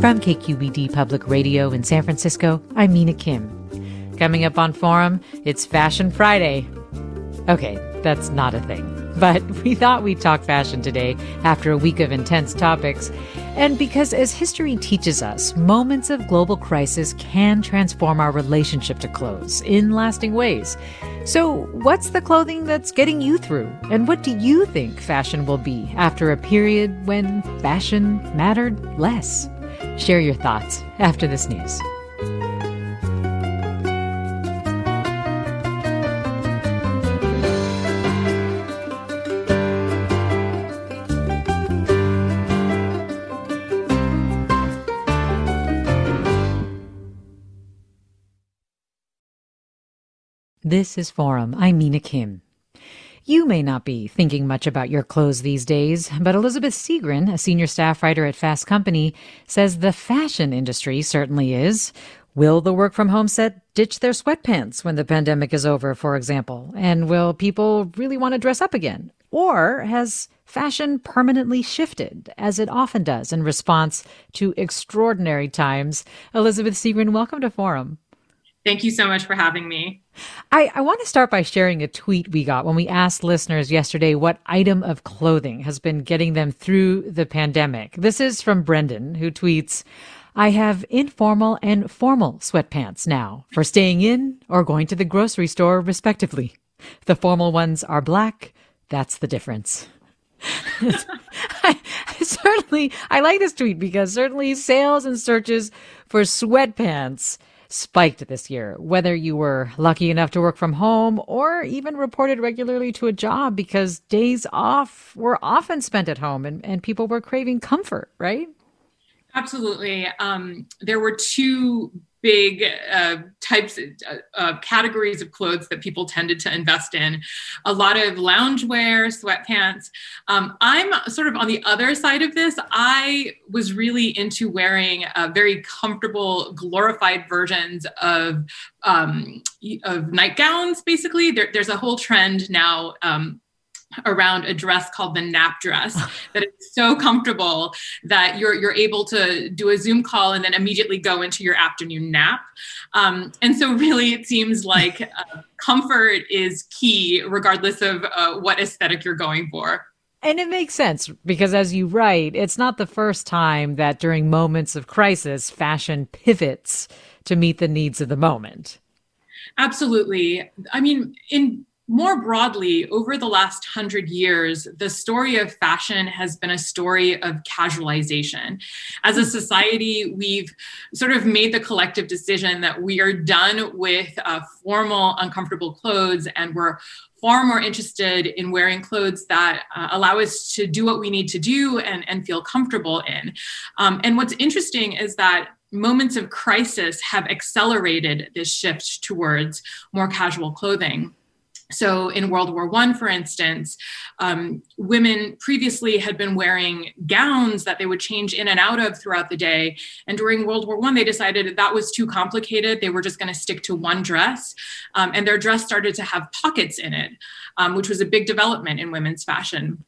From KQED Public Radio in San Francisco, I'm Mina Kim. Coming up on Forum, it's Fashion Friday. Okay, that's not a thing. But we thought we'd talk fashion today after a week of intense topics. And because, as history teaches us, moments of global crisis can transform our relationship to clothes in lasting ways. So, what's the clothing that's getting you through? And what do you think fashion will be after a period when fashion mattered less? Share your thoughts after this news. This is Forum. I'm Mina Kim. You may not be thinking much about your clothes these days, but Elizabeth Segran, a senior staff writer at Fast Company, says the fashion industry certainly is. Will the work from home set ditch their sweatpants when the pandemic is over, for example? And will people really want to dress up again? Or has fashion permanently shifted, as it often does in response to extraordinary times? Elizabeth Segran, welcome to Forum. Thank you so much for having me. I, I want to start by sharing a tweet we got when we asked listeners yesterday what item of clothing has been getting them through the pandemic. This is from Brendan, who tweets, I have informal and formal sweatpants now for staying in or going to the grocery store, respectively. The formal ones are black. That's the difference. I, certainly, I like this tweet because certainly sales and searches for sweatpants spiked this year, whether you were lucky enough to work from home or even reported regularly to a job because days off were often spent at home and, and people were craving comfort, right? Absolutely. Um, there were two big uh, types of uh, categories of clothes that people tended to invest in. A lot of loungewear sweatpants. Um, i'm sort of on the other side of this. I was really into wearing uh, very comfortable glorified versions of um, of nightgowns basically. There, there's a whole trend now um, around a dress called the nap dress that is so comfortable that you're you're able to do a Zoom call and then immediately go into your afternoon nap. Um, and so, really, it seems like uh, comfort is key, regardless of uh, what aesthetic you're going for. And it makes sense because, as you write, it's not the first time that during moments of crisis, fashion pivots to meet the needs of the moment. Absolutely. I mean, in more broadly, over the last hundred years, the story of fashion has been a story of casualization. As a society, we've sort of made the collective decision that we are done with uh, formal, uncomfortable clothes and we're far more interested in wearing clothes that uh, allow us to do what we need to do and, and feel comfortable in. Um, and what's interesting is that moments of crisis have accelerated this shift towards more casual clothing so in world war one for instance um, women previously had been wearing gowns that they would change in and out of throughout the day. And during world war one they decided that, that was too complicated. They were just going to stick to one dress um, and their dress started to have pockets in it um, which was a big development in women's fashion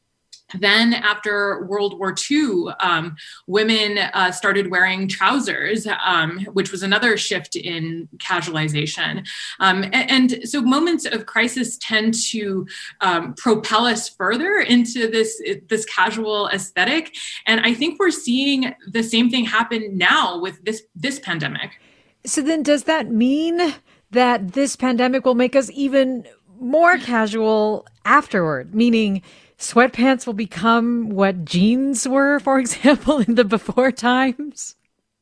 then after world war ii um, women uh, started wearing trousers um, which was another shift in casualization. Um, and, and, so moments of crisis tend to um, propel us further into this this casual aesthetic. And i think we're seeing the same thing happen now with this this pandemic. So then does that mean that this pandemic will make us even more casual afterward? Meaning sweatpants will become what jeans were, for example, in the before times?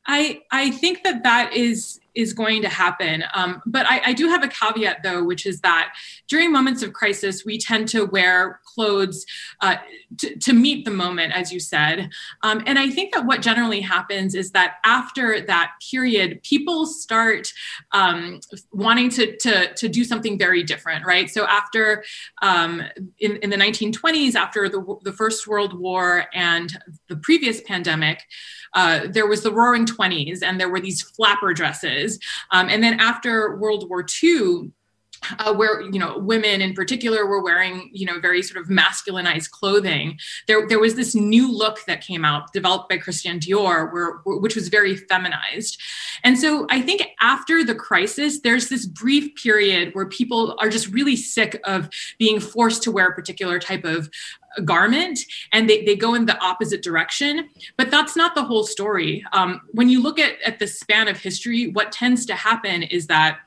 I I think that that is is going to happen. Um, but I, I, do have a caveat, though, which is that during moments of crisis, we tend to wear clothes uh, to, to, meet the moment, as you said. Um, and I think that what generally happens is that after that period, people start um, wanting to, to, to, do something very different, right? So after um, in, in the 1920s, after the, the First World War and the previous pandemic, uh, there was the Roaring Twenties, and there were these flapper dresses. Um, and then after World War II, uh, where you know women in particular were wearing you know very sort of masculinized clothing there there was this new look that came out developed by Christian Dior where, which was very feminized. And so i think after the crisis there's this brief period where people are just really sick of being forced to wear a particular type of garment and they, they go in the opposite direction. But that's not the whole story. Um, when you look at, at the span of history what tends to happen is that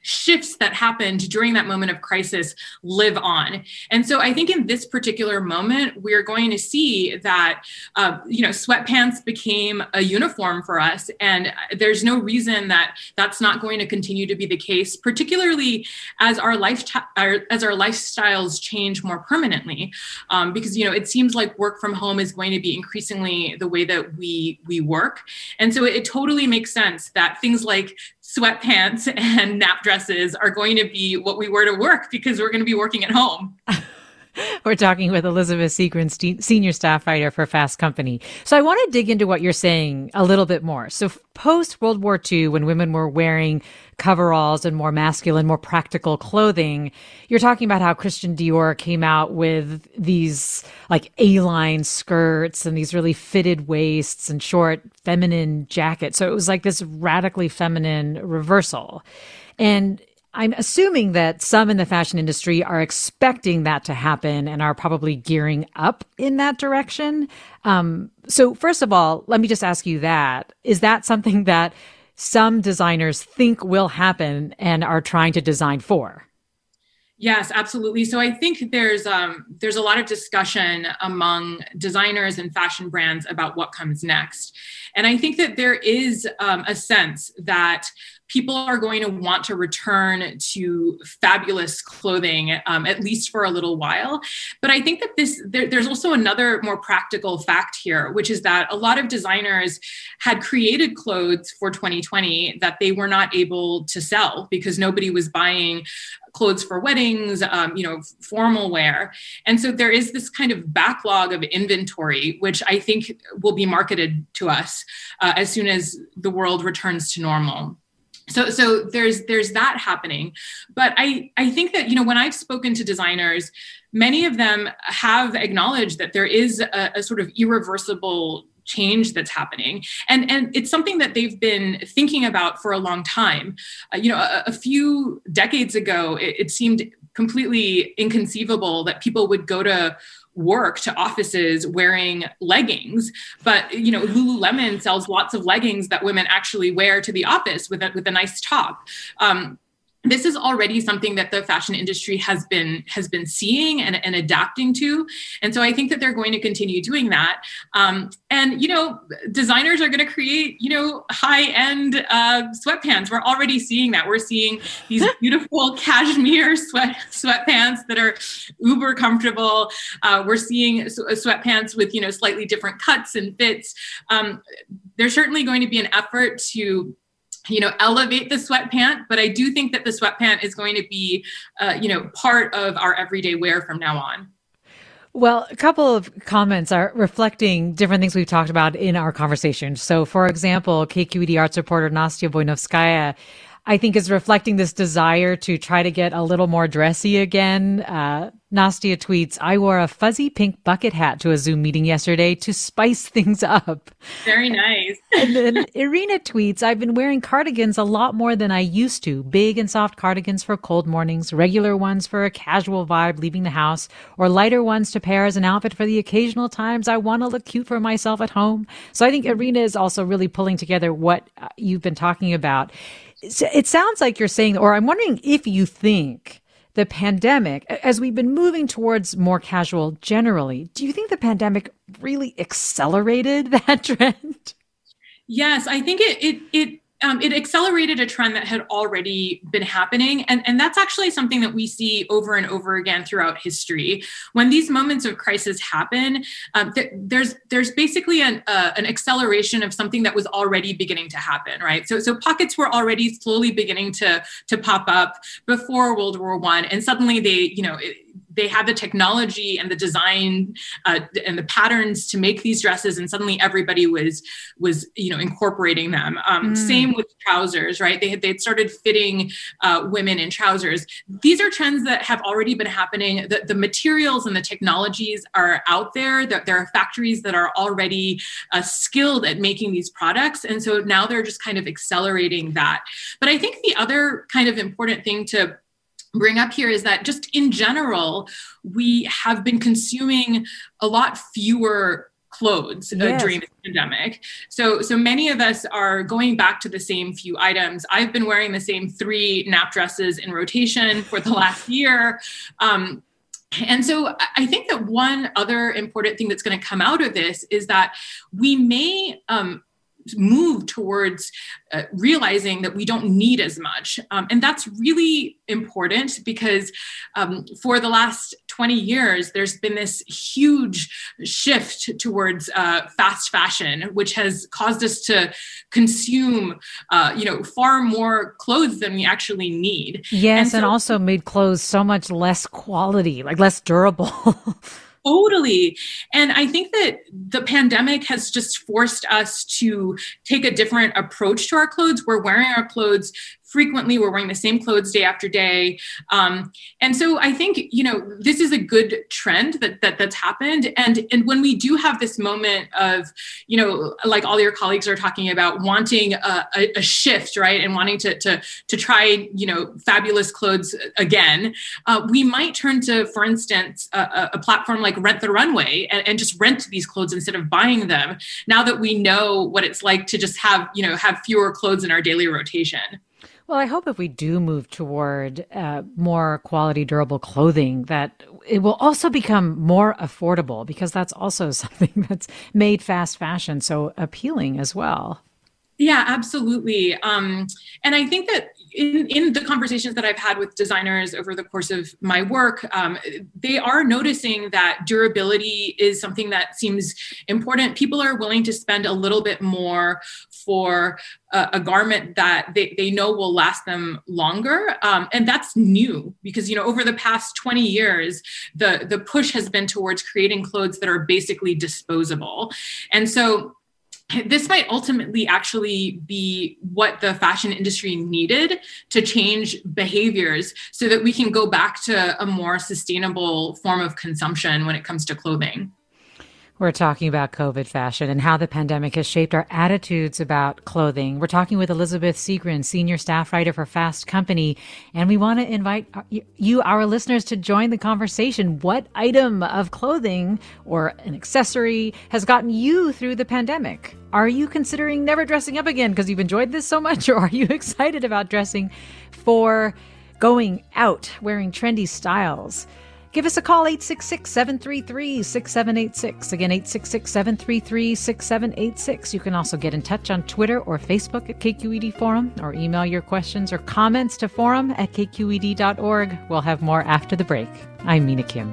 shifts that happened during that moment of crisis live on. And so I think in this particular moment, we're going to see that, uh, you know, sweatpants became a uniform for us. And there's no reason that that's not going to continue to be the case, particularly as our life, as our lifestyles change more permanently. Um, because, you know, it seems like work from home is going to be increasingly the way that we, we work. And so it, it totally makes sense that things like sweatpants and nap dresses are going to be what we wear to work because we're going to be working at home. We're talking with Elizabeth Segran, senior staff writer for Fast Company. So I want to dig into what you're saying a little bit more. So post World War II, when women were wearing coveralls and more masculine, more practical clothing, you're talking about how Christian Dior came out with these like A-line skirts and these really fitted waists and short feminine jackets. So it was like this radically feminine reversal. And I'm assuming that some in the fashion industry are expecting that to happen and are probably gearing up in that direction. Um, so, first of all, let me just ask you that. Is that something that some designers think will happen and are trying to design for? Yes, absolutely. So I think there's um, there's a lot of discussion among designers and fashion brands about what comes next, and I think that there is um, a sense that people are going to want to return to fabulous clothing um, at least for a little while but i think that this there, there's also another more practical fact here which is that a lot of designers had created clothes for 2020 that they were not able to sell because nobody was buying clothes for weddings, um, you know, formal wear. And so there is this kind of backlog of inventory, which I think will be marketed to us uh, as soon as the world returns to normal so so there's there's that happening. But i i think that you know when i've spoken to designers many of them have acknowledged that there is a, a sort of irreversible change that's happening. And and it's something that they've been thinking about for a long time. Uh, you know a, a, few decades ago it, it seemed completely inconceivable that people would go to work to offices wearing leggings but you know lululemon sells lots of leggings that women actually wear to the office with a, with a nice top. Um, this is already something that the fashion industry has been has been seeing and, and adapting to. And so i think that they're going to continue doing that. Um, and you know designers are going to create you know high end uh, sweatpants. We're already seeing that. We're seeing these beautiful cashmere sweat sweatpants that are uber comfortable. Uh, we're seeing sweatpants with you know slightly different cuts and fits. Um, there's certainly going to be an effort to you know elevate the sweatpant but i do think that the sweatpant is going to be uh, you know part of our everyday wear from now on well, a couple of comments are reflecting different things we've talked about in our conversation. So, for example, KQED arts reporter Nastia Voynovskaya I think is reflecting this desire to try to get a little more dressy again. Uh, Nastia tweets, I wore a fuzzy pink bucket hat to a Zoom meeting yesterday to spice things up. Very nice. and then Irina tweets, I've been wearing cardigans a lot more than I used to. Big and soft cardigans for cold mornings, regular ones for a casual vibe leaving the house, or lighter ones to pair as an outfit for the occasional times I want to look cute for myself at home. So I think Irina is also really pulling together what uh, you've been talking about it sounds like you're saying, or I'm wondering if you think the pandemic, as we've been moving towards more casual generally, do you think the pandemic really accelerated that trend? Yes, I think it it it um, it accelerated a trend that had already been happening. And, and that's actually something that we see over and over again throughout history. When these moments of crisis happen, um, th- there's, there's basically an, uh, an acceleration of something that was already beginning to happen, right? So, so pockets were already slowly beginning to, to pop up before World War One, and suddenly they, you know, it, they had the technology and the design uh, and the patterns to make these dresses and suddenly everybody was was you know incorporating them. Um, mm. same with trousers right? They had they had started fitting uh, women in trousers. These are trends that have already been happening. The, the materials and the technologies are out there. That there are factories that are already uh, skilled at making these products and so now they're just kind of accelerating that. But i think the other kind of important thing to bring up here is that just in general, we have been consuming a lot fewer clothes yes. during the pandemic. So so many of us are going back to the same few items. I've been wearing the same three nap dresses in rotation for the last year. Um, and so I think that one other important thing that's going to come out of this is that we may um, move towards uh, realizing that we don't need as much. Um, and that's really important because um, for the last 20 years, there's been this huge shift towards uh, fast fashion, which has caused us to consume, uh, you know, far more clothes than we actually need. Yes, and, so- and also made clothes so much less quality, like less durable. Totally. And I think that the pandemic has just forced us to take a different approach to our clothes. We're wearing our clothes frequently. We're wearing the same clothes day after day. Um, and so i think you know this is a good trend that, that that's happened. And and when we do have this moment of you know like all your colleagues are talking about wanting a, a, a shift right and wanting to to to try you know fabulous clothes again uh, we might turn to for instance a, a platform like rent the runway and, and just rent these clothes instead of buying them now that we know what it's like to just have you know have fewer clothes in our daily rotation well, I hope if we do move toward uh, more quality, durable clothing, that it will also become more affordable because that's also something that's made fast fashion so appealing as well. Yeah, absolutely. Um, and I think that in, in the conversations that I've had with designers over the course of my work, um, they are noticing that durability is something that seems important. People are willing to spend a little bit more for a, a garment that they, they know will last them longer. Um, and that's new because, you know, over the past 20 years, the, the push has been towards creating clothes that are basically disposable. And so this might ultimately actually be what the fashion industry needed to change behaviors so that we can go back to a more sustainable form of consumption when it comes to clothing. We're talking about COVID fashion and how the pandemic has shaped our attitudes about clothing. We're talking with Elizabeth Segran, senior staff writer for Fast Company, and we want to invite you, our listeners, to join the conversation. What item of clothing or an accessory has gotten you through the pandemic? Are you considering never dressing up again because you've enjoyed this so much, or are you excited about dressing for going out, wearing trendy styles? Give us a call 866 733 6786. Again, 866 733 6786. You can also get in touch on Twitter or Facebook at KQED Forum or email your questions or comments to forum at kqed.org. We'll have more after the break. I'm Mina Kim.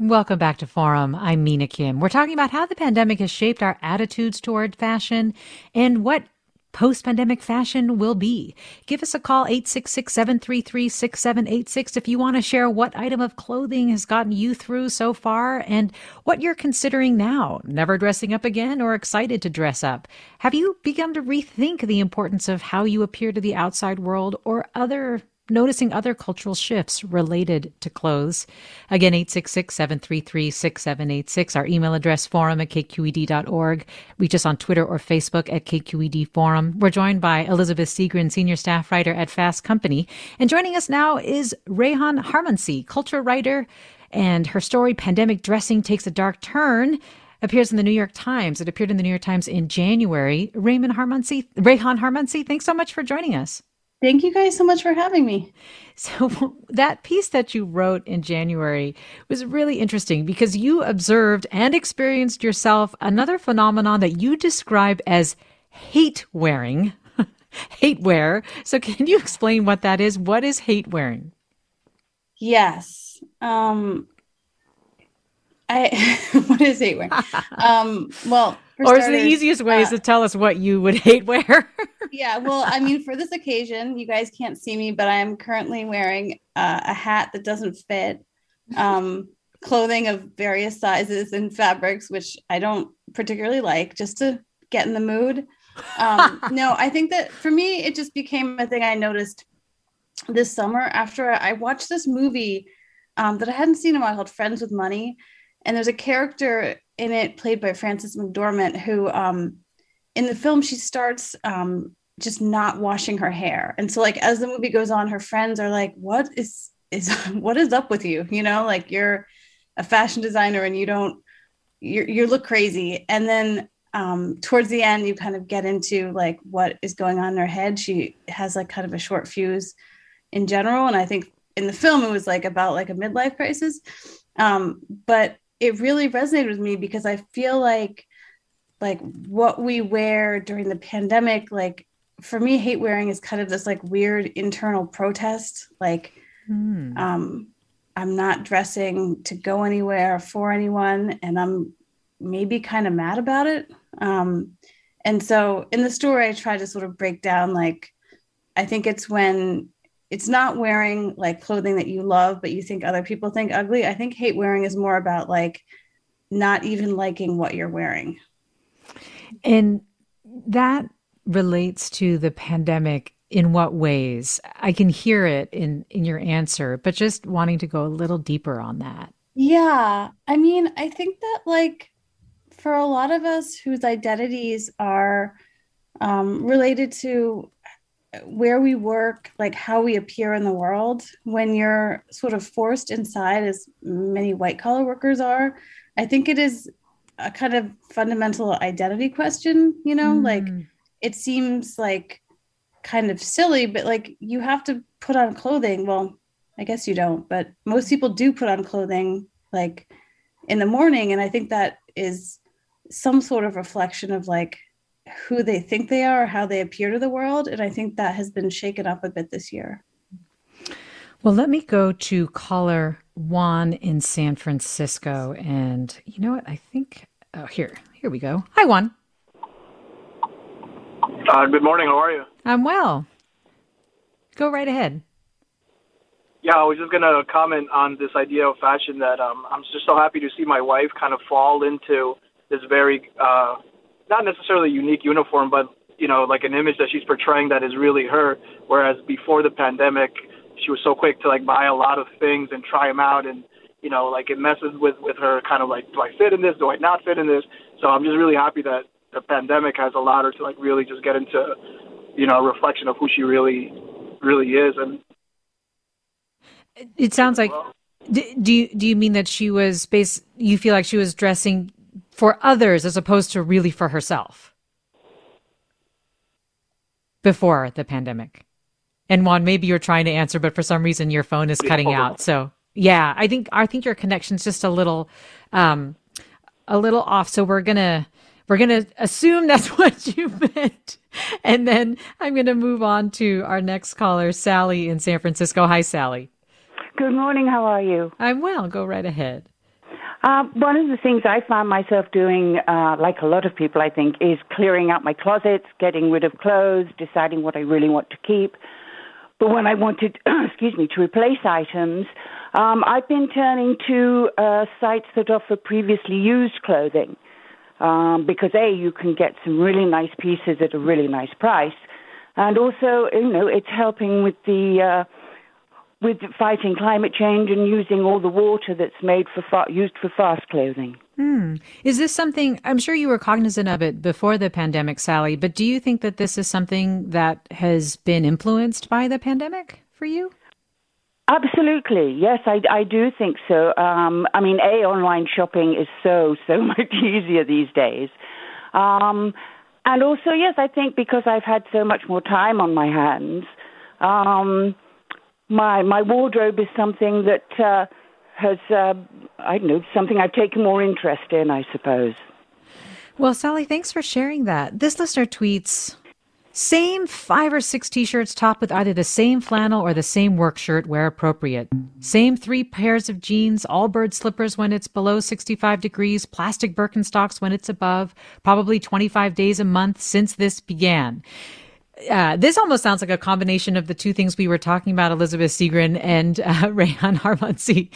Welcome back to Forum. I'm Mina Kim. We're talking about how the pandemic has shaped our attitudes toward fashion and what post pandemic fashion will be. Give us a call, 866 733 6786, if you want to share what item of clothing has gotten you through so far and what you're considering now. Never dressing up again or excited to dress up? Have you begun to rethink the importance of how you appear to the outside world or other noticing other cultural shifts related to clothes. Again, 866 733 6786. Our email address, forum at kqed.org. Reach us on Twitter or Facebook at KQED Forum. We're joined by Elizabeth Segran, senior staff writer at Fast Company. And joining us now is Reyhan Harmanci, culture writer. And her story, Pandemic Dressing Takes a Dark Turn, appears in the New York Times. It appeared in the New York Times in January. Raymond Harmanci, Reyhan Harmanci, thanks so much for joining us. Thank you guys so much for having me. So, that piece that you wrote in January was really interesting because you observed and experienced yourself another phenomenon that you describe as hate wearing. hate wear. So, can you explain what that is? What is hate wearing? Yes. Um, I what is hate wear? Um, well, or is the easiest way uh, is to tell us what you would hate wear? yeah, well, I mean, for this occasion, you guys can't see me, but I am currently wearing uh, a hat that doesn't fit, um, clothing of various sizes and fabrics, which I don't particularly like, just to get in the mood. Um, no, I think that for me, it just became a thing I noticed this summer after I watched this movie um, that I hadn't seen in a while called Friends with Money. And there's a character in it played by Frances McDormand who um, in the film she starts um, just not washing her hair. And so like as the movie goes on her friends are like what is is what is up with you? You know like you're a fashion designer and you don't you you look crazy. And then um, towards the end you kind of get into like what is going on in her head. She has like kind of a short fuse in general. And i think in the film it was like about like a midlife crisis. Um, but it really resonated with me because I feel like like what we wear during the pandemic, like for me, hate wearing is kind of this like weird internal protest. Like mm. um I'm not dressing to go anywhere for anyone and I'm maybe kind of mad about it. Um and so in the story I try to sort of break down like I think it's when it's not wearing like clothing that you love but you think other people think ugly. I think hate wearing is more about like not even liking what you're wearing. And that relates to the pandemic in what ways? I can hear it in in your answer but just wanting to go a little deeper on that. Yeah. I mean i think that like for a lot of us whose identities are um, related to where we work, like how we appear in the world, when you're sort of forced inside, as many white collar workers are, I think it is a kind of fundamental identity question, you know, mm. like it seems like kind of silly, but like you have to put on clothing. Well, I guess you don't, but most people do put on clothing like in the morning. And I think that is some sort of reflection of like who they think they are, or how they appear to the world. And I think that has been shaken up a bit this year. Well, let me go to caller Juan in San Francisco. And you know what? I think, oh, here, here we go. Hi, Juan. Uh, good morning. How are you? I'm well. Go right ahead. Yeah, I was just going to comment on this idea of fashion that um, I'm just so happy to see my wife kind of fall into this very uh, not necessarily a unique uniform, but you know, like an image that she's portraying that is really her. Whereas before the pandemic, she was so quick to like buy a lot of things and try them out, and you know, like it messes with with her kind of like, do I fit in this? Do I not fit in this? So I'm just really happy that the pandemic has allowed her to like really just get into, you know, a reflection of who she really, really is, and it sounds like Do, do you do you mean that she was base? You feel like she was dressing for others as opposed to really for herself before the pandemic? And Juan, maybe you're trying to answer, but for some reason your phone is cutting out. So yeah, I think I think your connection's just a little um a little off. So we're gonna we're gonna assume that's what you meant. And then I'm gonna move on to our next caller, Sally in San Francisco. Hi, Sally. Good morning. How are you? I'm well. Go right ahead. Uh, one of the things I found myself doing, uh, like a lot of people, I think, is clearing out my closets, getting rid of clothes, deciding what I really want to keep. But when I wanted, excuse me, to replace items, um, I've been turning to uh, sites that offer previously used clothing um, because a you can get some really nice pieces at a really nice price, and also you know it's helping with the uh, with fighting climate change and using all the water that's made for fa- used for fast clothing. Hmm. Is this something? I'm sure you were cognizant of it before the pandemic, Sally. But do you think that this is something that has been influenced by the pandemic for you? Absolutely, yes, I, I do think so. Um, I mean, a online shopping is so so much easier these days, um, and also yes, I think because I've had so much more time on my hands. Um, my my wardrobe is something that uh, has uh, I don't know something I've taken more interest in, I suppose. Well, Sally, thanks for sharing that. This listener tweets. Same five or six t shirts topped with either the same flannel or the same work shirt where appropriate. Same three pairs of jeans, all bird slippers when it's below 65 degrees, plastic Birkenstocks when it's above, probably 25 days a month since this began uh, this almost sounds like a combination of the two things we were talking about, Elizabeth Segran and uh, Reyhan Harmanci.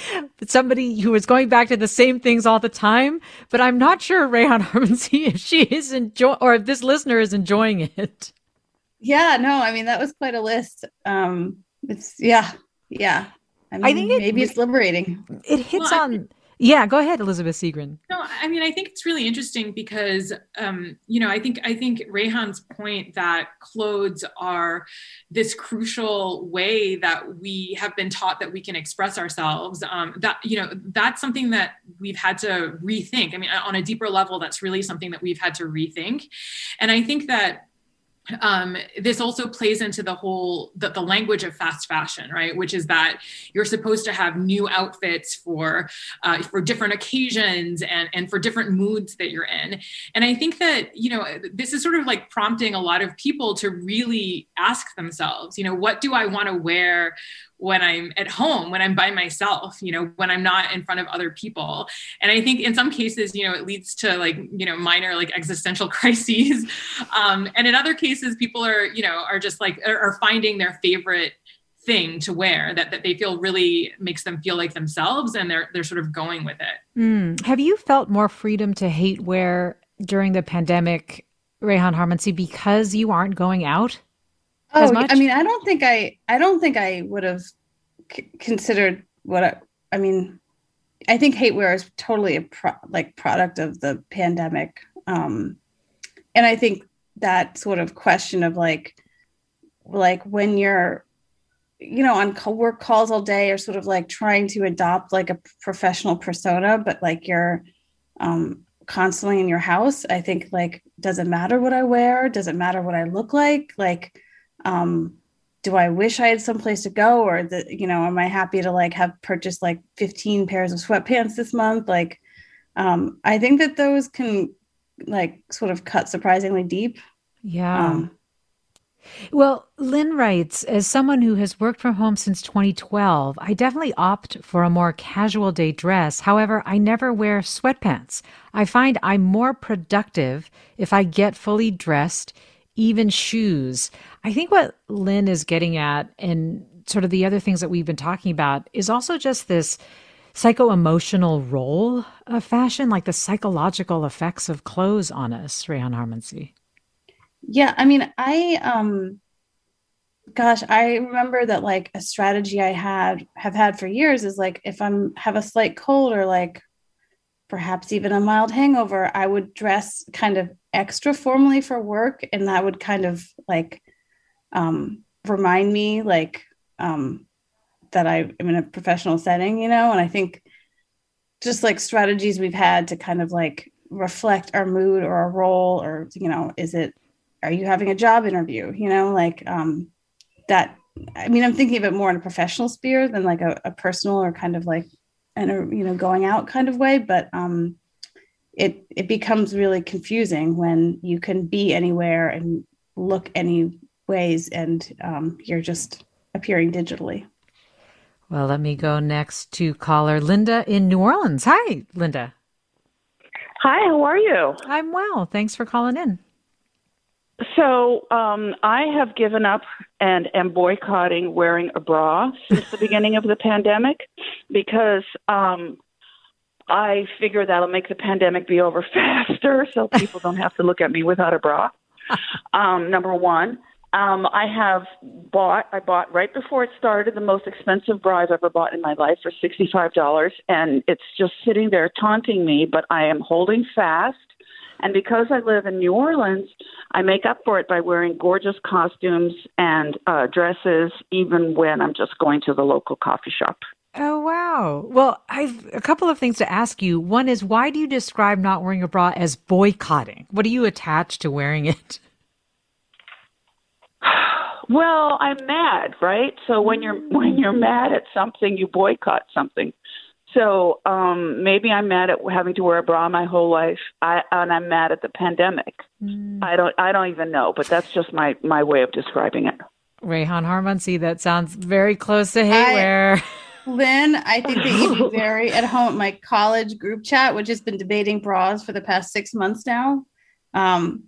Somebody who is going back to the same things all the time, but I'm not sure Reyhan Harmanci if she is enjoying or if this listener is enjoying it. Yeah, no, I mean that was quite a list. Um, it's yeah, yeah. I, mean, I think it, maybe it's liberating. It hits well, on. Yeah, go ahead, Elizabeth Segran. No, I mean, I think it's really interesting because, um, you know, I think I think Reyhan's point that clothes are this crucial way that we have been taught that we can express ourselves. Um, that you know, that's something that we've had to rethink. I mean, on a deeper level, that's really something that we've had to rethink. And I think that um, this also plays into the whole the, the language of fast fashion right? Which is that you're supposed to have new outfits for uh, for different occasions and and for different moods that you're in. And i think that you know this is sort of like prompting a lot of people to really ask themselves you know what do i want to wear when I'm at home, when I'm by myself, you know, when I'm not in front of other people. And I think in some cases, you know, it leads to like, you know, minor like existential crises. Um, and in other cases, people are, you know, are just like, are, finding their favorite thing to wear that, that they feel really makes them feel like themselves and they're, they're sort of going with it. Mm. Have you felt more freedom to hate wear during the pandemic, Reyhan Harmanci, because you aren't going out? Oh, I mean, I don't think I, I don't think I would have c- considered what I, I mean. I think hate wear is totally a pro- like product of the pandemic, um, and I think that sort of question of like, like when you're, you know, on work calls all day, or sort of like trying to adopt like a professional persona, but like you're um, constantly in your house. I think like, does it matter what I wear? Does it matter what I look like? Like um, do I wish I had someplace to go or that, you know, am I happy to like have purchased like 15 pairs of sweatpants this month? Like, um, I think that those can like sort of cut surprisingly deep. Yeah. Um, well, Lynn writes, as someone who has worked from home since 2012, I definitely opt for a more casual day dress. However, I never wear sweatpants. I find I'm more productive if I get fully dressed even shoes. I think what Lynn is getting at, and sort of the other things that we've been talking about, is also just this psycho emotional role of fashion, like the psychological effects of clothes on us, Reyhan Harmanci. Yeah, I mean, I um gosh, I remember that like a strategy I had have had for years is like if I'm have a slight cold or like perhaps even a mild hangover, I would dress kind of extra formally for work. And that would kind of like um, remind me, like, um, that I am in a professional setting, you know, and I think just like strategies we've had to kind of like reflect our mood or our role or you know is it are you having a job interview you know like um that i mean i'm thinking of it more in a professional sphere than like a, a personal or kind of like and a you know going out kind of way but um it it becomes really confusing when you can be anywhere and look any ways and um, you're just appearing digitally well let me go next to caller linda in new orleans hi linda Hi, how are you? I'm well. Thanks for calling in. So, um, I have given up and am boycotting wearing a bra since the beginning of the pandemic because um, I figure that'll make the pandemic be over faster so people don't have to look at me without a bra. Um, number one. Um, I have bought, I bought right before it started the most expensive bra I've ever bought in my life for $65. And it's just sitting there taunting me, but I am holding fast. And because I live in New Orleans, I make up for it by wearing gorgeous costumes and uh, dresses, even when I'm just going to the local coffee shop. Oh wow! Well, I've a couple of things to ask you. One is, why do you describe not wearing a bra as boycotting? What do you attach to wearing it? Well, I'm mad, right? So when you're when you're mad at something, you boycott something. So um maybe I'm mad at having to wear a bra my whole life. I and I'm mad at the pandemic. Mm. I don't I don't even know, but that's just my my way of describing it. Reyhan Harmanci, that sounds very close to hatewear. Lynn, I think that you'd be very at home. My college group chat, which has been debating bras for the past six months now, um,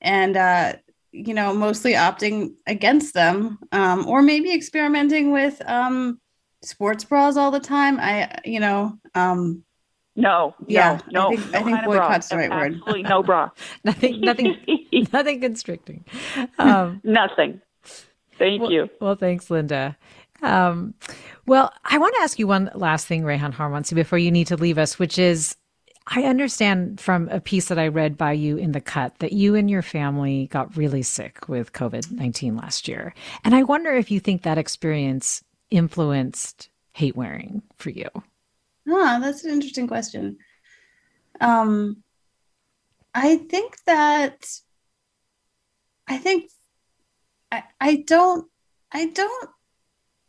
and uh, you know, mostly opting against them, um, or maybe experimenting with um, sports bras all the time. I, you know, um, no, yeah, no, I think, no I think boycott's the right Absolutely word. Absolutely no bra. nothing, nothing, nothing constricting. Um, nothing. Thank well, you. Well, thanks, Linda. Um, well, I want to ask you one last thing, Reyhan Harmanci, before you need to leave us, which is I understand from a piece that I read by you in the cut that you and your family got really sick with COVID 19 last year. And I wonder if you think that experience influenced hate wearing for you. Ah, that's an interesting question. Um, I think that I think I, I don't I don't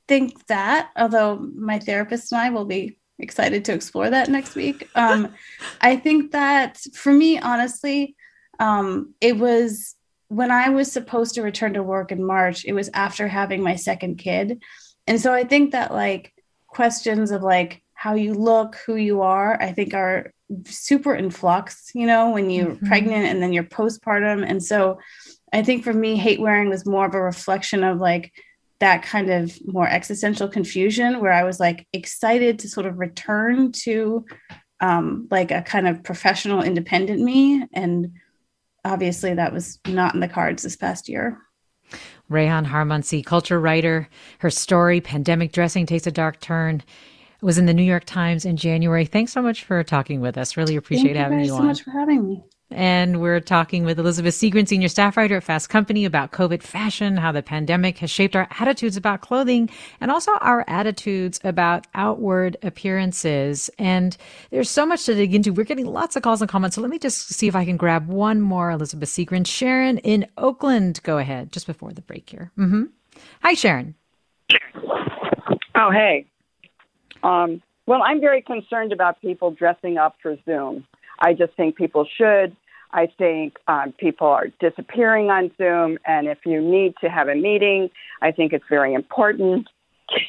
think that, although my therapist and I will be excited to explore that next week. Um, I think that for me, honestly, um, it was when I was supposed to return to work in March, it was after having my second kid. And so I think that like questions of like how you look, who you are, I think are super in flux, you know, when you're mm-hmm. pregnant and then you're postpartum. And so I think for me, hate wearing was more of a reflection of like, that kind of more existential confusion where I was like excited to sort of return to um, like a kind of professional independent me. And obviously that was not in the cards this past year. Reyhan Harmanci, culture writer. Her story, Pandemic Dressing Takes a Dark Turn, was in the New York Times in January. Thanks so much for talking with us. Really appreciate Thank having you, you so on. much for having me. And we're talking with Elizabeth Segran, senior staff writer at Fast Company, about COVID fashion, how the pandemic has shaped our attitudes about clothing, and also our attitudes about outward appearances. And there's so much to dig into. We're getting lots of calls and comments. So let me just see if I can grab one more. Elizabeth Segran, Sharon in Oakland, go ahead, just before the break here. Mm-hmm. Hi, Sharon. Oh, hey. Um, well, I'm very concerned about people dressing up for Zoom. I just think people should. I think um, people are disappearing on Zoom, and if you need to have a meeting, I think it's very important.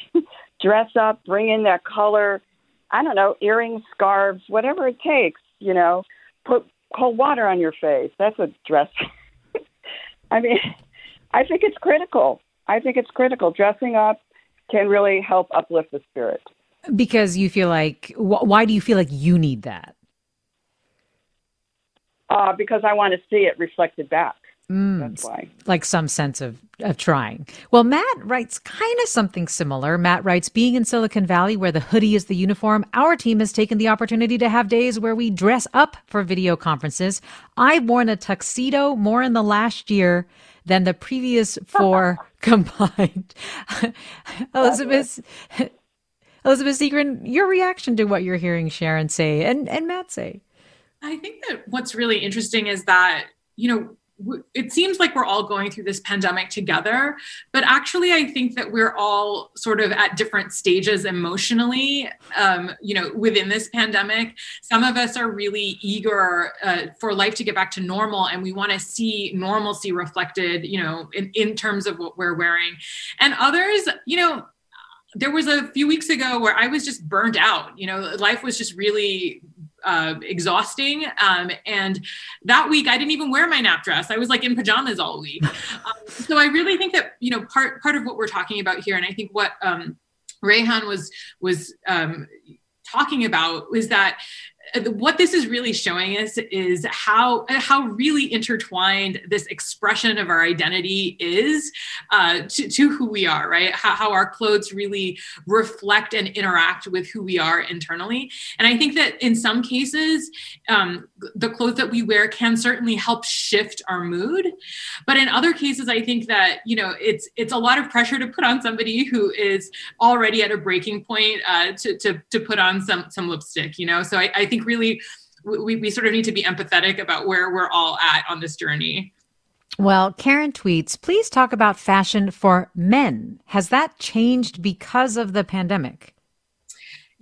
Dress up, bring in that color. I don't know, earrings, scarves, whatever it takes. You know, put cold water on your face. That's a dress. I mean, I think it's critical. I think it's critical. Dressing up can really help uplift the spirit. Because you feel like, wh- why do you feel like you need that? Uh, because I want to see it reflected back. Mm, That's why. Like some sense of, of trying. Well, Matt writes kind of something similar. Matt writes Being in Silicon Valley, where the hoodie is the uniform, our team has taken the opportunity to have days where we dress up for video conferences. I've worn a tuxedo more in the last year than the previous four combined. Elizabeth. Elizabeth Segran, your reaction to what you're hearing Sharon say and, and Matt say? I think that what's really interesting is that, you know, it seems like we're all going through this pandemic together, but actually, I think that we're all sort of at different stages emotionally, um, you know, within this pandemic. Some of us are really eager uh, for life to get back to normal, and we want to see normalcy reflected, you know, in, in terms of what we're wearing. And others, you know, there was a few weeks ago where I was just burned out. You know, life was just really uh, exhausting. Um, and that week, I didn't even wear my nap dress. I was like in pajamas all week. Um, so I really think that you know part part of what we're talking about here, and I think what um, Reyhan was was um, talking about was that what this is really showing us is how how really intertwined this expression of our identity is uh, to, to, who we are right? How, how, our clothes really reflect and interact with who we are internally. And i think that in some cases um, the clothes that we wear can certainly help shift our mood. But in other cases i think that you know it's it's a lot of pressure to put on somebody who is already at a breaking point uh, to, to to put on some some lipstick you know? So I, I think think really we, we sort of need to be empathetic about where we're all at on this journey. Well, Karen tweets, please talk about fashion for men. Has that changed because of the pandemic?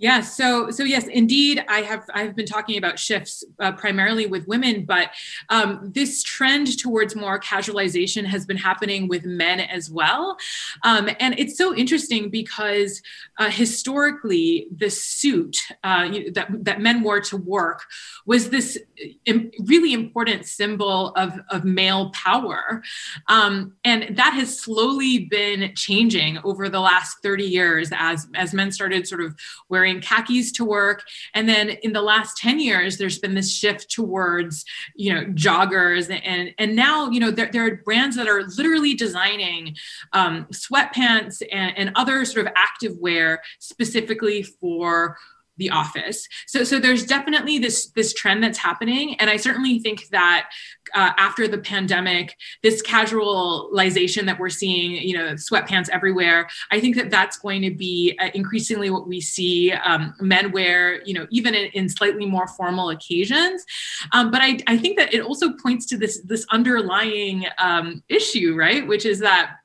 Yes. So, so yes, indeed, I have I've been talking about shifts uh, primarily with women, but um, this trend towards more casualization has been happening with men as well, um, and it's so interesting because uh, historically, the suit uh, that that men wore to work was this Im- really important symbol of of male power, um, and that has slowly been changing over the last thirty years as as men started sort of wearing wearing khakis to work. And then in the last 10 years, there's been this shift towards, you know, joggers. And, and now, you know, there, there are brands that are literally designing um, sweatpants and, and other sort of active wear specifically for the office. So so there's definitely this this trend that's happening, and I certainly think that uh, after the pandemic, this casualization that we're seeing, you know, sweatpants everywhere, I think that that's going to be uh, increasingly what we see um, men wear, you know, even in, in slightly more formal occasions. Um, but I I think that it also points to this this underlying um, issue, right, which is that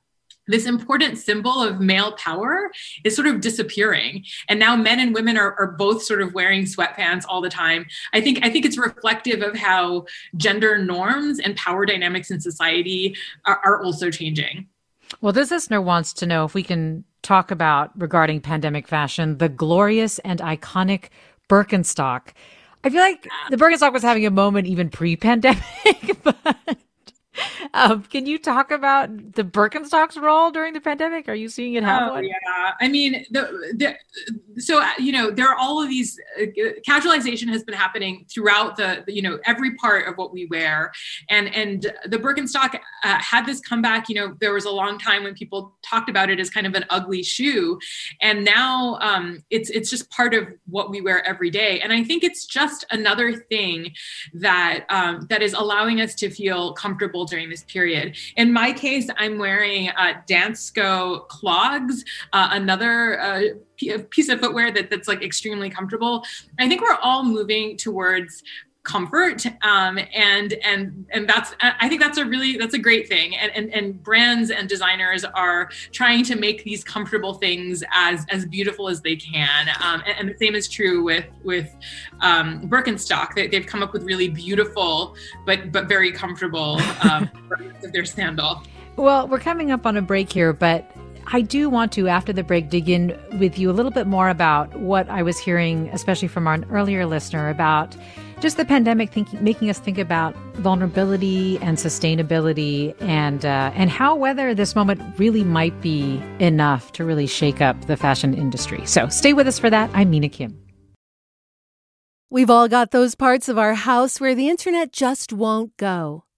this important symbol of male power is sort of disappearing. And now men and women are, are both sort of wearing sweatpants all the time. I think i think it's reflective of how gender norms and power dynamics in society are, are also changing. Well this listener wants to know if we can talk about regarding pandemic fashion the glorious and iconic birkenstock. I feel like the birkenstock was having a moment even pre-pandemic but um, can you talk about the Birkenstock's role during the pandemic? Are you seeing it happen? oh? Yeah, I mean, the, the, so uh, you know, there are all of these. Uh, casualization has been happening throughout the, the, you know, every part of what we wear, and and the Birkenstock uh, had this comeback. You know, there was a long time when people talked about it as kind of an ugly shoe, and now um, it's it's just part of what we wear every day. And I think it's just another thing that um, that is allowing us to feel comfortable during this period. In my case, I'm wearing uh, Dansko clogs, uh, another uh, piece of footwear that, that's like extremely comfortable. I think we're all moving towards comfort um, and and and that's i think that's a really that's a great thing. And, and and brands and designers are trying to make these comfortable things as as beautiful as they can. Um, and, and, the same is true with with um, birkenstock. They, they've come up with really beautiful but but very comfortable um, of their sandal. Well we're coming up on a break here but I do want to, after the break, dig in with you a little bit more about what I was hearing, especially from our earlier listener, about just the pandemic thinking, making us think about vulnerability and sustainability and uh, and how whether this moment really might be enough to really shake up the fashion industry. So stay with us for that. I'm Mina Kim. We've all got those parts of our house where the internet just won't go.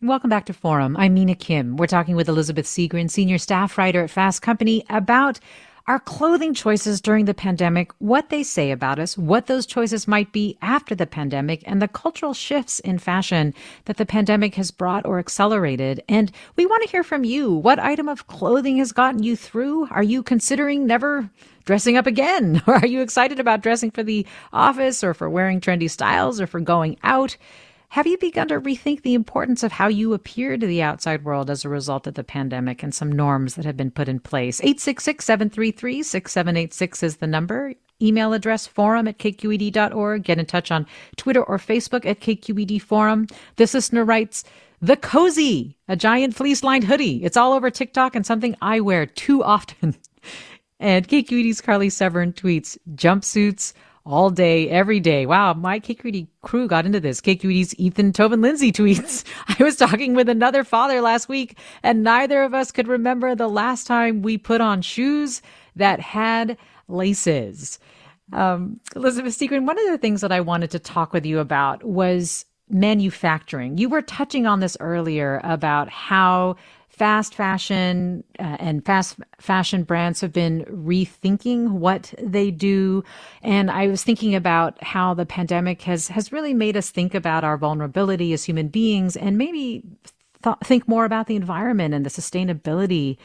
Welcome back to Forum. I'm Mina Kim. We're talking with Elizabeth Segran, senior staff writer at Fast Company, about our clothing choices during the pandemic, what they say about us, what those choices might be after the pandemic, and the cultural shifts in fashion that the pandemic has brought or accelerated. And we want to hear from you. What item of clothing has gotten you through? Are you considering never dressing up again? Or are you excited about dressing for the office or for wearing trendy styles or for going out? Have you begun to rethink the importance of how you appear to the outside world as a result of the pandemic and some norms that have been put in place? 866 733 6786 is the number. Email address forum at kqed.org. Get in touch on Twitter or Facebook at KQED Forum. This listener writes, the cozy, a giant fleece lined hoodie. It's all over TikTok and something I wear too often. and KQED's Carly Severn tweets, jumpsuits all day, every day. Wow, my KQED crew got into this. KQED's Ethan Tobin Lindsay tweets. I was talking with another father last week, and neither of us could remember the last time we put on shoes that had laces. Um, Elizabeth Segran, one of the things that I wanted to talk with you about was manufacturing. You were touching on this earlier about how fast fashion uh, and fast fashion brands have been rethinking what they do and i was thinking about how the pandemic has has really made us think about our vulnerability as human beings and maybe th- think more about the environment and the sustainability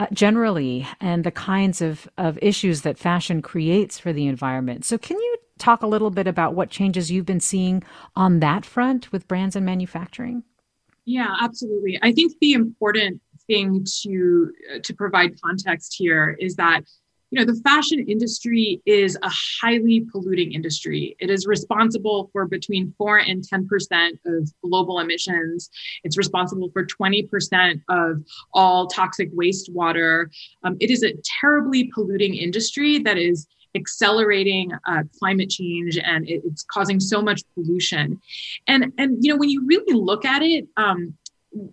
uh, generally and the kinds of, of issues that fashion creates for the environment. So, can you talk a little bit about what changes you've been seeing on that front with brands and manufacturing? Yeah, absolutely. I think the important thing to uh, to provide context here is that you know the fashion industry is a highly polluting industry. It is responsible for between 4 and 10% of global emissions. It's responsible for 20% of all toxic wastewater. Um, it is a terribly polluting industry that is accelerating uh, climate change and it, it's causing so much pollution. And and you know when you really look at it um,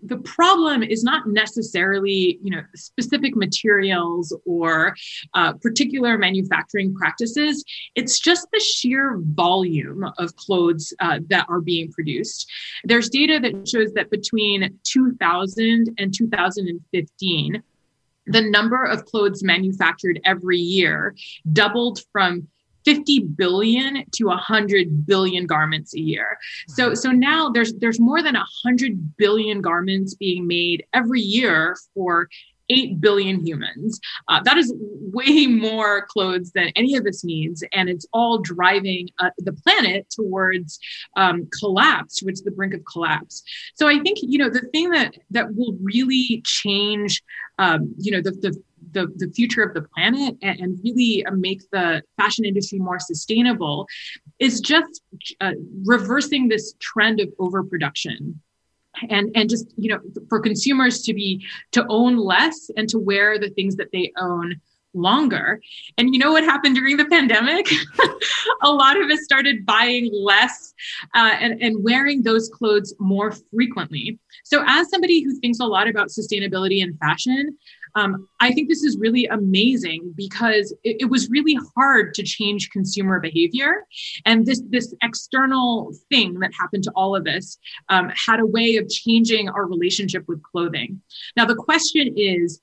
the problem is not necessarily you know specific materials or uh, particular manufacturing practices. It's just the sheer volume of clothes uh, that are being produced. There's data that shows that between 2000 and 2015 the number of clothes manufactured every year doubled from 50 billion to 100 billion garments a year. So so now there's there's more than 100 billion garments being made every year for 8 billion humans. Uh, that is way more clothes than any of us needs. And it's all driving uh, the planet towards um, collapse, towards the brink of collapse. So I think, you know, the thing that, that will really change, um, you know, the, the, the, the future of the planet and, and really make the fashion industry more sustainable is just uh, reversing this trend of overproduction and and just you know for consumers to be to own less and to wear the things that they own longer. And you know what happened during the pandemic? A lot of us started buying less uh, and, and wearing those clothes more frequently. So as somebody who thinks a lot about sustainability and fashion um, I think this is really amazing because it, it, was really hard to change consumer behavior, and this this external thing that happened to all of us um, had a way of changing our relationship with clothing. Now the question is,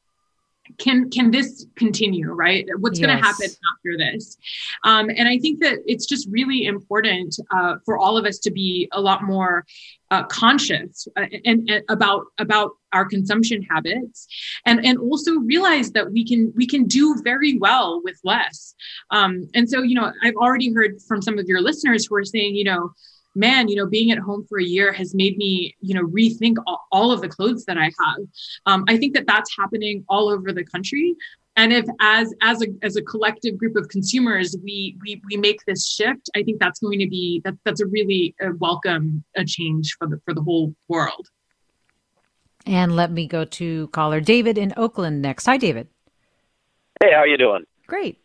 can can this continue right? What's yes. going to happen after this? Um, and i think that it's just really important uh, for all of us to be a lot more uh, conscious uh, and, and, about about our consumption habits and and also realize that we can we can do very well with less. Um, and so you know i've already heard from some of your listeners who are saying you know man, you know, being at home for a year has made me, you know, rethink all, all of the clothes that I have. Um, I think that that's happening all over the country. And if as as a as a collective group of consumers we we we make this shift, I think that's going to be that that's a really a welcome a change for the for the whole world. And let me go to caller David in Oakland next. Hi, David. Hey, how are you doing? Great.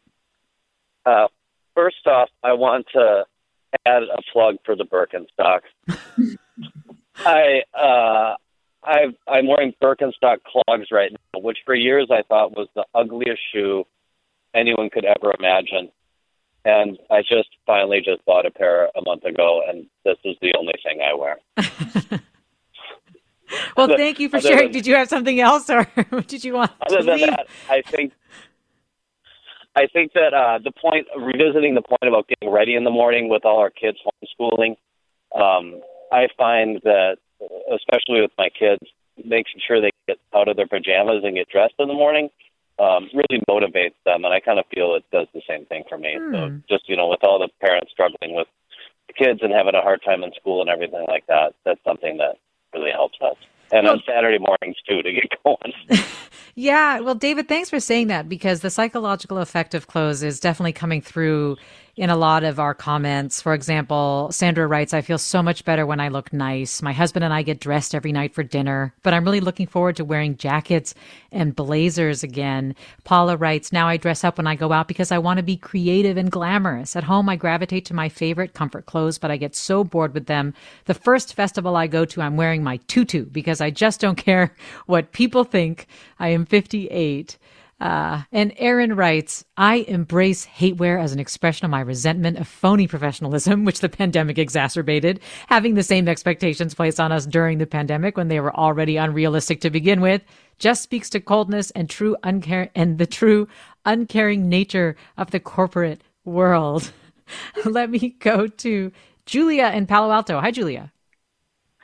Uh, first off, I want to add a plug for the Birkenstocks. I uh, I've, I'm wearing Birkenstock clogs right now, which for years I thought was the ugliest shoe anyone could ever imagine. And I just finally just bought a pair a month ago, and this is the only thing I wear. well, thank you for sharing. Than, did you have something else, or did you want? Other than leave? that, I think I think that uh, the point, revisiting the point about getting ready in the morning with all our kids homeschooling, um, I find that, especially with my kids, making sure they get out of their pajamas and get dressed in the morning um, really motivates them. And I kind of feel it does the same thing for me. Hmm. So just, you know, with all the parents struggling with the kids and having a hard time in school and everything like that, that's something that really helps us. And Well- on Saturday mornings, too, to get going. Yeah, well, David, thanks for saying that because the psychological effect of clothes is definitely coming through in a lot of our comments. For example, Sandra writes, I feel so much better when I look nice. My husband and I get dressed every night for dinner, but I'm really looking forward to wearing jackets and blazers again. Paula writes, Now I dress up when I go out because I want to be creative and glamorous. At home, I gravitate to my favorite comfort clothes, but I get so bored with them. The first festival I go to, I'm wearing my tutu because I just don't care what people think. I am 58. Uh, and Aaron writes, I embrace hatewear as an expression of my resentment of phony professionalism, which the pandemic exacerbated. Having the same expectations placed on us during the pandemic when they were already unrealistic to begin with just speaks to coldness and true uncare and the true uncaring nature of the corporate world. Let me go to Julia in Palo Alto. Hi, Julia.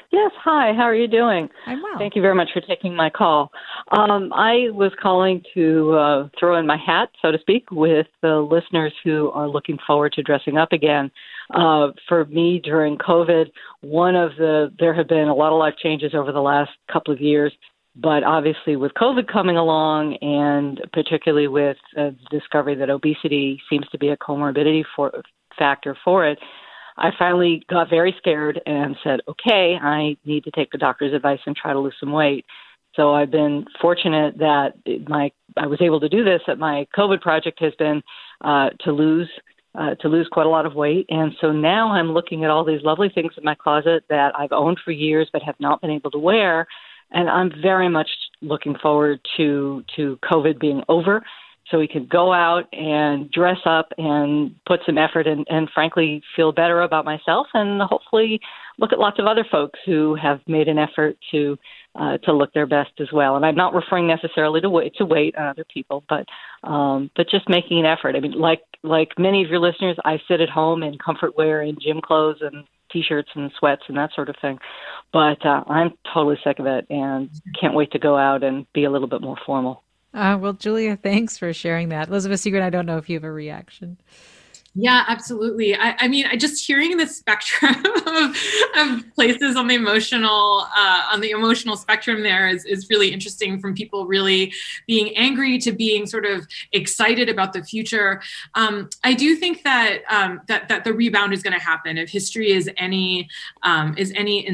Yes, hi. How are you doing? I'm well. Thank you very much for taking my call. Um, I was calling to uh, throw in my hat, so to speak, with the listeners who are looking forward to dressing up again. Uh, for me, during COVID, one of the there have been a lot of life changes over the last couple of years. But obviously, with COVID coming along, and particularly with uh, the discovery that obesity seems to be a comorbidity for, factor for it, I finally got very scared and said, okay, I need to take the doctor's advice and try to lose some weight. So I've been fortunate that my I was able to do this. That my COVID project has been uh, to lose uh, to lose quite a lot of weight, and so now I'm looking at all these lovely things in my closet that I've owned for years but have not been able to wear, and I'm very much looking forward to to COVID being over so we could go out and dress up and put some effort and, and frankly feel better about myself and hopefully look at lots of other folks who have made an effort to uh, to look their best as well. And I'm not referring necessarily to weight to weight on other people, but um, but just making an effort. I mean, like like many of your listeners, I sit at home in comfort wear and gym clothes and t-shirts and sweats and that sort of thing. But uh, I'm totally sick of it and can't wait to go out and be a little bit more formal. Uh, well, Julia, thanks for sharing that. Elizabeth Segran, I don't know if you have a reaction. Yeah, absolutely. I, I mean, I just hearing the spectrum of, of places on the emotional uh, on the emotional spectrum there is, is really interesting. From people really being angry to being sort of excited about the future. Um, I do think that um, that that the rebound is going to happen. If history is any um, is any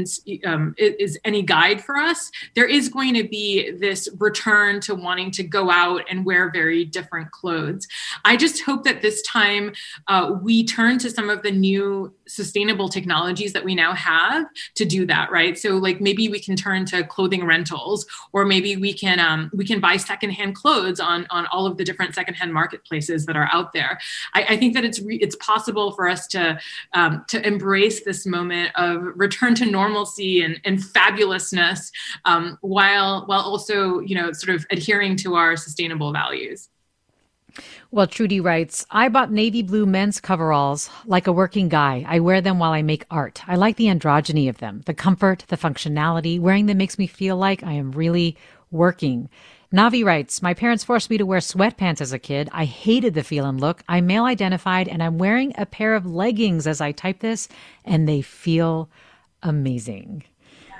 um, is any guide for us, there is going to be this return to wanting to go out and wear very different clothes. I just hope that this time uh, we turn to some of the new sustainable technologies that we now have to do that right? So like maybe we can turn to clothing rentals or maybe we can um, we can buy secondhand clothes on on all of the different secondhand marketplaces that are out there. I, I think that it's re- it's possible for us to um, to embrace this moment of return to normalcy and, and fabulousness um, while while also you know sort of adhering to our sustainable values Well, Trudy writes, I bought navy blue men's coveralls like a working guy. I wear them while I make art. I like the androgyny of them, the comfort, the functionality. Wearing them makes me feel like I am really working. Navi writes, My parents forced me to wear sweatpants as a kid. I hated the feel and look. I'm male identified and I'm wearing a pair of leggings as I type this, and they feel amazing.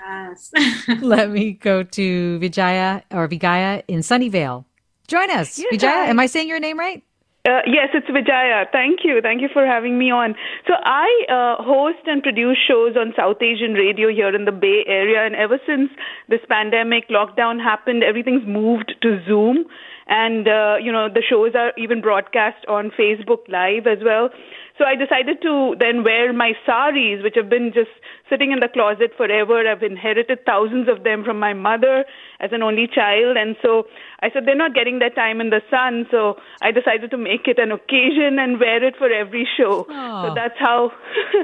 Yes. Let me go to Vijaya or Vigaya in Sunnyvale. Join us. Yes, Vijaya, am I saying your name right? Uh, yes, it's Vijaya. Thank you. Thank you for having me on. So, I uh, host and produce shows on South Asian radio here in the Bay Area. And ever since this pandemic lockdown happened, everything's moved to Zoom. and uh, you know the shows are even broadcast on Facebook Live as well. So I decided to then wear my saris, which have been just sitting in the closet forever. I've inherited thousands of them from my mother as an only child. And so I said, they're not getting their time in the sun. So I decided to make it an occasion and wear it for every show. Oh. So that's how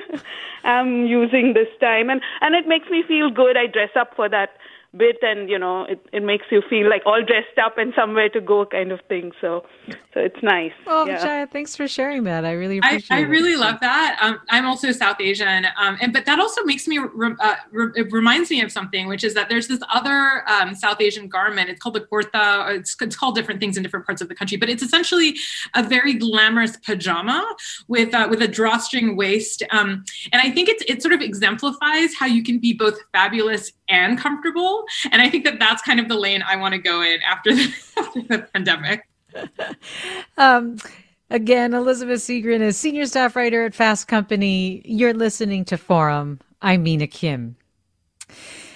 I'm using this time. And, and it makes me feel good. I dress up for that bit and you know it, it makes you feel like all dressed up and somewhere to go kind of thing so so it's nice Well, yeah. Vijaya, thanks for sharing that. I really I, appreciate I it. really love that. Um, I'm also South Asian, um, and but that also makes me re- uh, re- it reminds me of something, which is that there's this other um, South Asian garment. It's called the kurta. It's, it's called different things in different parts of the country, but it's essentially a very glamorous pajama with uh, with a drawstring waist, um, and I think it's it sort of exemplifies how you can be both fabulous and comfortable. And I think that that's kind of the lane I want to go in after the, after the pandemic. Um, again, Elizabeth Segran is senior staff writer at Fast Company. You're listening to Forum. I'm Mina Kim.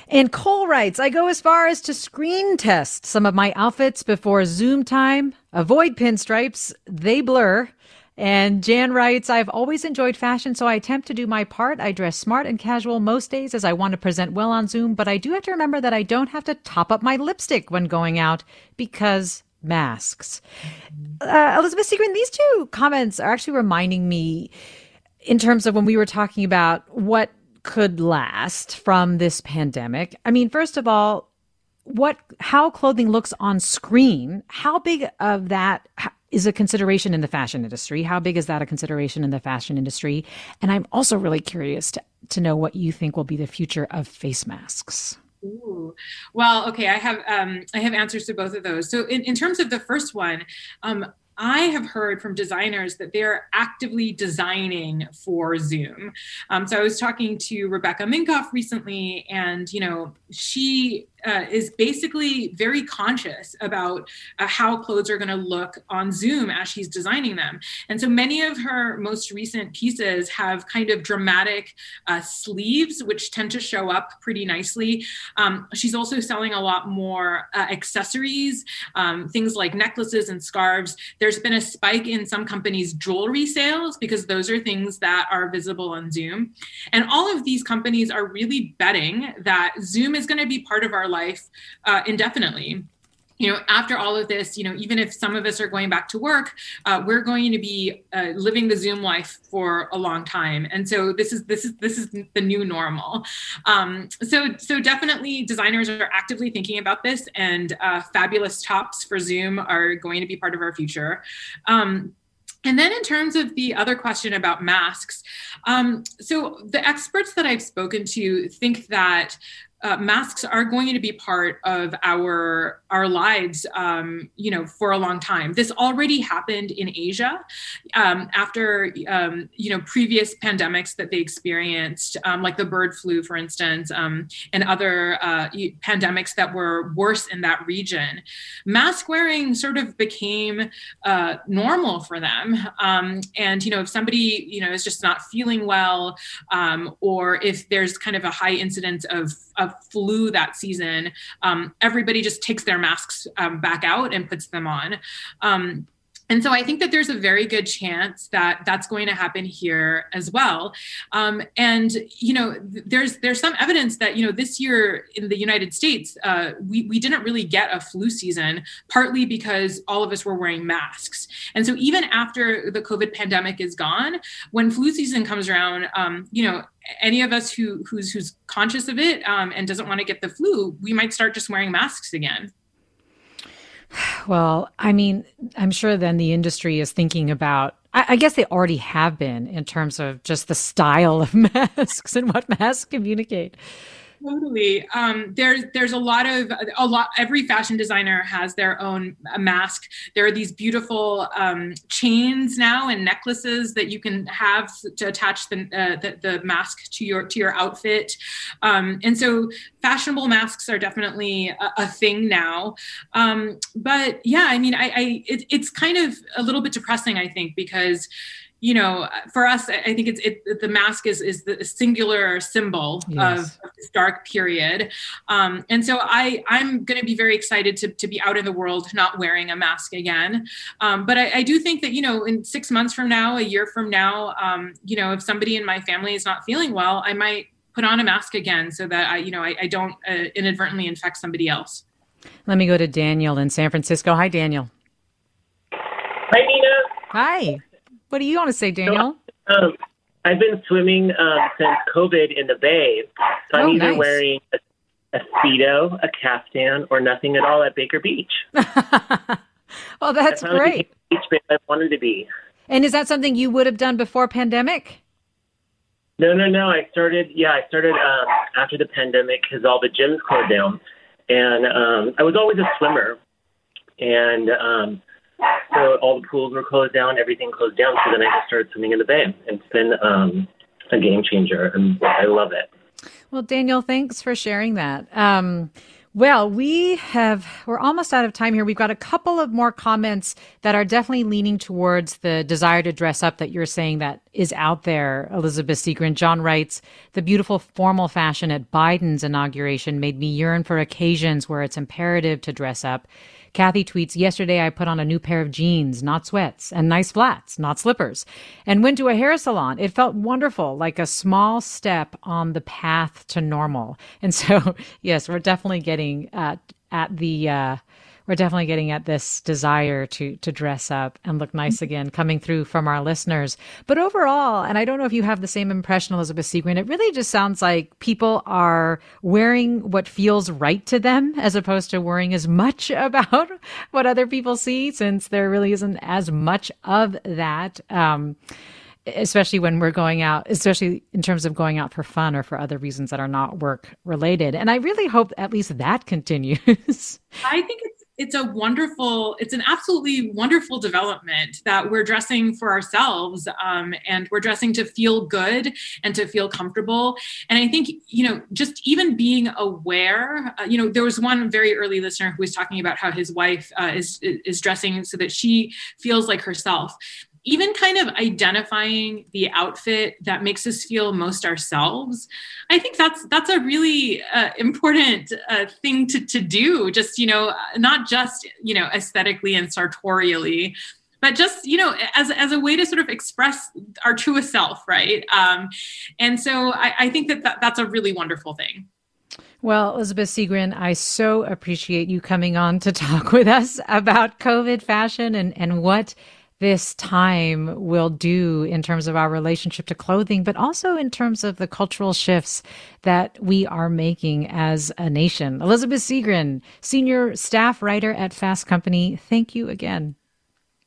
And Cole writes, I go as far as to screen test some of my outfits before Zoom time. Avoid pinstripes, they blur. And Jan writes, I've always enjoyed fashion, so I attempt to do my part. I dress smart and casual most days as I want to present well on Zoom, but I do have to remember that I don't have to top up my lipstick when going out because masks. Uh, Elizabeth Segran, these two comments are actually reminding me in terms of when we were talking about what could last from this pandemic. I mean, first of all, what how clothing looks on screen, how big of that is a consideration in the fashion industry? How big is that a consideration in the fashion industry? And I'm also really curious to, to know what you think will be the future of face masks. Ooh. Well, okay, I have um, I have answers to both of those. So, in, in terms of the first one, um, I have heard from designers that they're actively designing for Zoom. Um, so I was talking to Rebecca Minkoff recently, and you know she uh, is basically very conscious about uh, how clothes are going to look on Zoom as she's designing them. And so many of her most recent pieces have kind of dramatic uh, sleeves, which tend to show up pretty nicely. Um, she's also selling a lot more uh, accessories, um, things like necklaces and scarves. There's been a spike in some companies' jewelry sales because those are things that are visible on Zoom. And all of these companies are really betting that Zoom is going to be part of our life uh, indefinitely. You know after all of this you know even if some of us are going back to work uh, we're going to be uh, living the zoom life for a long time. And so this is this is this is the new normal. Um, so so definitely designers are actively thinking about this and uh, fabulous tops for zoom are going to be part of our future. Um, and then, in terms of the other question about masks, um, so the experts that I've spoken to think that uh, masks are going to be part of our our lives, um, you know, for a long time. This already happened in Asia um, after um, you know previous pandemics that they experienced, um, like the bird flu, for instance, um, and other uh, pandemics that were worse in that region. Mask wearing sort of became uh, normal for them, um, and you know, if somebody you know is just not feeling well, or if there's kind of a high incidence of of flu that season, um, everybody just takes their masks um, back out and puts them on. Um, and so I think that there's a very good chance that that's going to happen here as well. Um, and you know, there's there's some evidence that you know this year in the United States, uh, we we didn't really get a flu season, partly because all of us were wearing masks. And so even after the COVID pandemic is gone, when flu season comes around, um, you know, any of us who who's who's conscious of it um, and doesn't want to get the flu, we might start just wearing masks again. Well, I mean, I'm sure then the industry is thinking about, I, guess they already have been in terms of just the style of masks and what masks communicate. Totally. Um, there's there's a lot of a lot. Every fashion designer has their own mask. There are these beautiful um, chains now and necklaces that you can have to attach the uh, the, the, mask to your to your outfit. Um, and so fashionable masks are definitely a, a thing now. Um, but yeah, I mean, I, I it, it's kind of a little bit depressing, I think, because you know, for us, I think it's it, the mask is is the singular symbol yes. of, of, this dark period, um, and so I I'm going to be very excited to to be out in the world not wearing a mask again. Um, but I, I, do think that you know, in six months from now, a year from now, um, you know, if somebody in my family is not feeling well, I might put on a mask again so that I you know I, I don't uh, inadvertently infect somebody else. Let me go to Daniel in San Francisco. Hi, Daniel. Hi, Nina. Hi. What do you want to say, Daniel? So, um, I've been swimming um, since COVID in the Bay. So I'm oh, either nice. wearing a, a Speedo, a caftan, or nothing at all at Baker Beach. well, that's great. Beach babe I wanted to be. And is that something you would have done before pandemic? No, no, no. I started, yeah, I started um, after the pandemic because all the gyms closed down. And um, I was always a swimmer. And um, so all the pools were closed down, everything closed down. So then I just started swimming in the bay. It's been um, a game changer, and I love it. Well, Daniel, thanks for sharing that. Um, well, we have, we're almost out of time here. We've got a couple of more comments that are definitely leaning towards the desire to dress up that you're saying that is out there, Elizabeth Segran. John writes, the beautiful formal fashion at Biden's inauguration made me yearn for occasions where it's imperative to dress up. Kathy tweets, Yesterday I put on a new pair of jeans, not sweats, and nice flats, not slippers, and went to a hair salon. It felt wonderful, like a small step on the path to normal. And so, yes, we're definitely getting at, at the, uh, we're definitely getting at this desire to to dress up and look nice mm-hmm. again coming through from our listeners. But overall, and I don't know if you have the same impression, Elizabeth Segran, it really just sounds like people are wearing what feels right to them as opposed to worrying as much about what other people see, since there really isn't as much of that. Um, especially when we're going out, especially in terms of going out for fun or for other reasons that are not work related. And I really hope at least that continues. I think it's it's a wonderful it's an absolutely wonderful development that we're dressing for ourselves um, and we're dressing to feel good and to feel comfortable. And i think you know just even being aware uh, you know there was one very early listener who was talking about how his wife uh, is is dressing so that she feels like herself even kind of identifying the outfit that makes us feel most ourselves i think that's that's a really uh, important uh, thing to, to do. Just you know not just you know aesthetically and sartorially but just you know as, as a way to sort of express our truest self right? Um, and so I, I think that, that that's a really wonderful thing. Well, Elizabeth Segran, I so appreciate you coming on to talk with us about COVID fashion and, and what this time will do in terms of our relationship to clothing, but also in terms of the cultural shifts that we are making as a nation. Elizabeth Segran, senior staff writer at Fast Company, thank you again.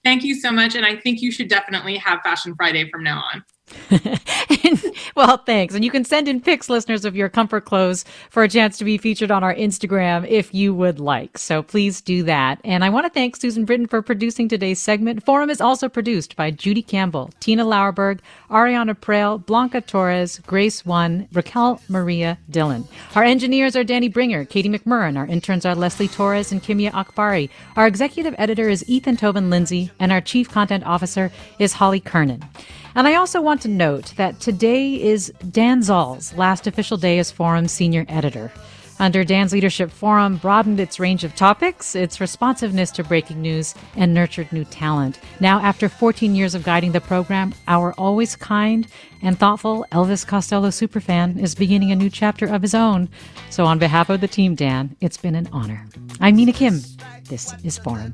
Thank you so much. And I think you should definitely have Fashion Friday from now on. well, thanks. And you can send in pics, listeners, of your comfort clothes for a chance to be featured on our Instagram if you would like. So please do that. And I want to thank Susan Britton for producing today's segment. Forum is also produced by Judy Campbell, Tina Lauerberg, Ariana Proehl, Blanca Torres, Grace One, Raquel Maria Dillon. Our engineers are Danny Bringer, Katie McMurran. Our interns are Leslie Torres and Kimia Akbari. Our executive editor is Ethan Tobin Lindsay, and our chief content officer is Holly Kernan. And I also want to note that today is Dan Zoll's last official day as Forum senior editor. Under Dan's leadership, Forum broadened its range of topics, its responsiveness to breaking news, and nurtured new talent. Now, after 14 years of guiding the program, our always kind and thoughtful Elvis Costello superfan is beginning a new chapter of his own. So, on behalf of the team, Dan, it's been an honor. I'm Mina Kim. This is Forum.